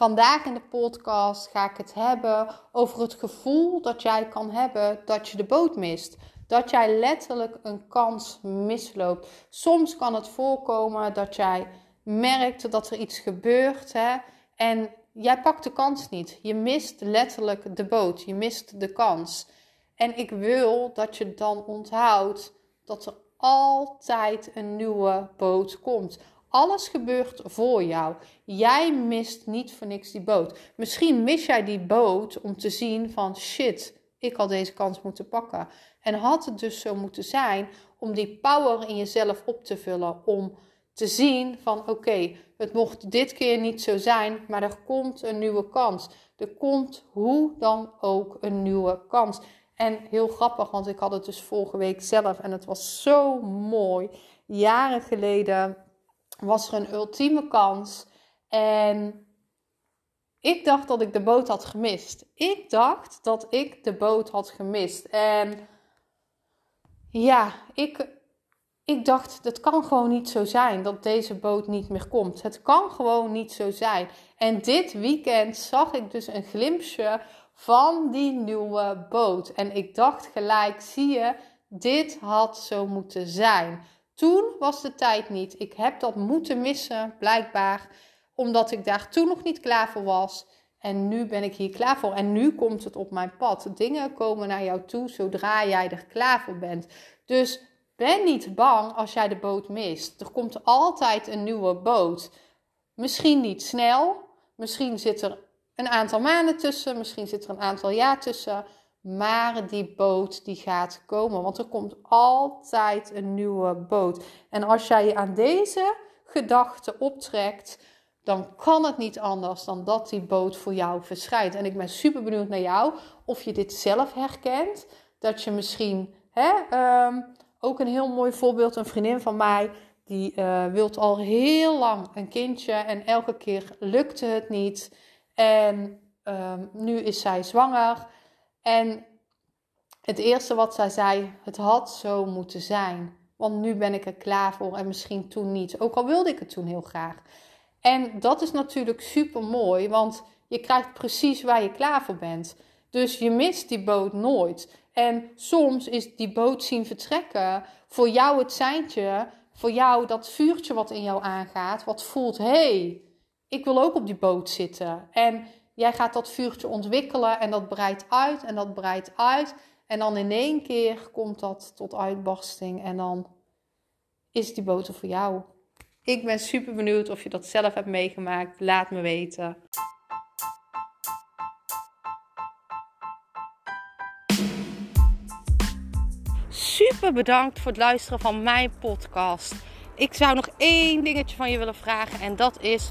Vandaag in de podcast ga ik het hebben over het gevoel dat jij kan hebben dat je de boot mist. Dat jij letterlijk een kans misloopt. Soms kan het voorkomen dat jij merkt dat er iets gebeurt hè, en jij pakt de kans niet. Je mist letterlijk de boot. Je mist de kans. En ik wil dat je dan onthoudt dat er altijd een nieuwe boot komt. Alles gebeurt voor jou. Jij mist niet voor niks die boot. Misschien mis jij die boot om te zien van shit, ik had deze kans moeten pakken. En had het dus zo moeten zijn om die power in jezelf op te vullen. Om te zien van oké, het mocht dit keer niet zo zijn, maar er komt een nieuwe kans. Er komt hoe dan ook een nieuwe kans. En heel grappig, want ik had het dus vorige week zelf en het was zo mooi. Jaren geleden was er een ultieme kans. En ik dacht dat ik de boot had gemist. Ik dacht dat ik de boot had gemist. En ja, ik, ik dacht, het kan gewoon niet zo zijn dat deze boot niet meer komt. Het kan gewoon niet zo zijn. En dit weekend zag ik dus een glimpje van die nieuwe boot. En ik dacht gelijk, zie je, dit had zo moeten zijn. Toen was de tijd niet. Ik heb dat moeten missen, blijkbaar, omdat ik daar toen nog niet klaar voor was. En nu ben ik hier klaar voor. En nu komt het op mijn pad. Dingen komen naar jou toe zodra jij er klaar voor bent. Dus ben niet bang als jij de boot mist. Er komt altijd een nieuwe boot. Misschien niet snel. Misschien zit er een aantal maanden tussen. Misschien zit er een aantal jaar tussen. Maar die boot die gaat komen. Want er komt altijd een nieuwe boot. En als jij je aan deze gedachte optrekt, dan kan het niet anders dan dat die boot voor jou verschijnt. En ik ben super benieuwd naar jou of je dit zelf herkent. Dat je misschien, hè, um, ook een heel mooi voorbeeld, een vriendin van mij, die uh, wilt al heel lang een kindje en elke keer lukte het niet. En um, nu is zij zwanger. En het eerste wat zij zei, het had zo moeten zijn. Want nu ben ik er klaar voor en misschien toen niet. Ook al wilde ik het toen heel graag. En dat is natuurlijk super mooi, want je krijgt precies waar je klaar voor bent. Dus je mist die boot nooit. En soms is die boot zien vertrekken voor jou het seintje, voor jou dat vuurtje wat in jou aangaat, wat voelt: hé, hey, ik wil ook op die boot zitten. En jij gaat dat vuurtje ontwikkelen en dat breidt uit en dat breidt uit. En dan in één keer komt dat tot uitbarsting en dan is die boter voor jou. Ik ben super benieuwd of je dat zelf hebt meegemaakt. Laat me weten. Super bedankt voor het luisteren van mijn podcast. Ik zou nog één dingetje van je willen vragen en dat is: